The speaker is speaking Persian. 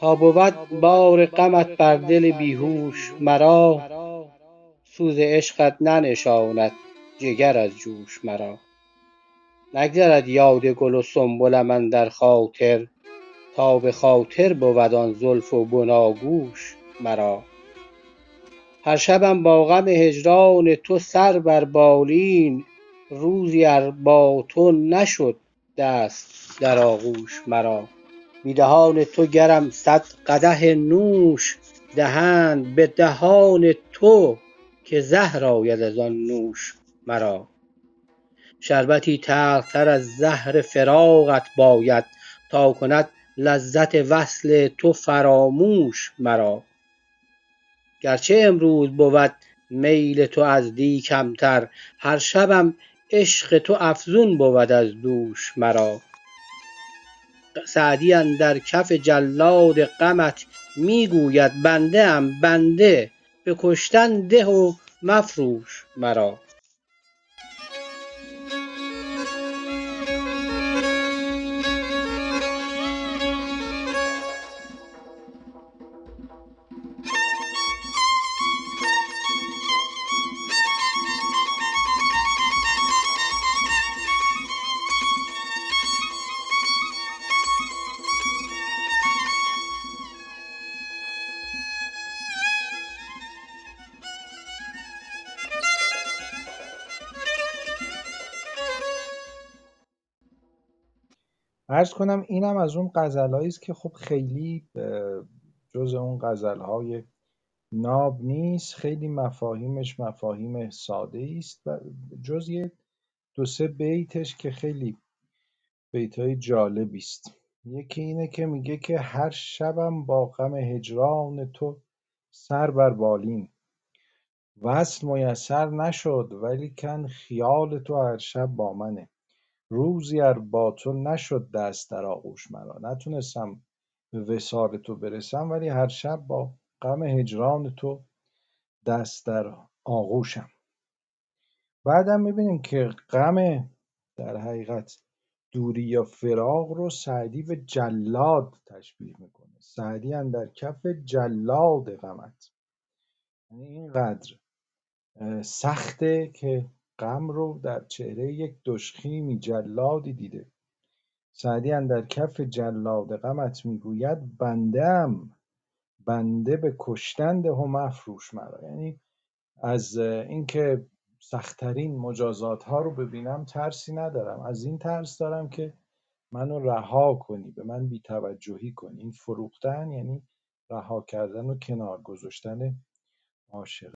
تا بود بار غمت بر دل بیهوش مرا سوز عشقت ننشاند جگر از جوش مرا. نگذرد یاد گل و سنبلم اندر خاطر تا به خاطر بود آن زلف و بناگوش مرا. هر شبم با غم هجران تو سر بر بالین روزی ار با تو نشد دست در آغوش مرا. بی دهان تو گرم صد قدح نوش دهند به دهان تو که زهر آید از آن نوش مرا. شربتی تلخ تر از زهر فراقت باید تا کند لذت وصل تو فراموش مرا. گرچه امروز بود میل تو از دی کمتر هر شبم عشق تو افزون بود از دوش مرا. سعدی اندر کف جلاد غمت می گوید بنده ام بنده به کشتن ده و مفروش مرا. عرض کنم اینم از اون غزلایی است که خب خیلی جز اون غزلهای ناب نیست خیلی مفاهیمش مفاهیم ساده است و جز یه دو سه بیتش که خیلی بیتهای جالبی است. یکی اینه که میگه که هر شبم با غم هجران تو سر بر بالین. وصل میسر نشد ولیکن خیال تو هر شب با منه. روزی ار با تو نشد دست در آغوش مرا. نتونستم به وصال تو برسم ولی هر شب با غم هجران تو دست در آغوشم. بعدم می‌بینیم که غم در حقیقت دوری یا فراق رو سعدی به جلاد تشبیه می‌کنه. سعدی در کف جلاد غمت. یعنی اینقدر سخته که غم رو در چهره یک دشخیمی جلادی دیده. سعدی در کف جلاد غمت می‌گوید بنده بنده به کشتن ده و مفروش مرا. یعنی از اینکه سختترین مجازات ها رو ببینم ترسی ندارم. از این ترس دارم که منو رها کنی به من بیتوجهی کنی. این فروختن یعنی رها کردن و کنار گذاشتن عاشق.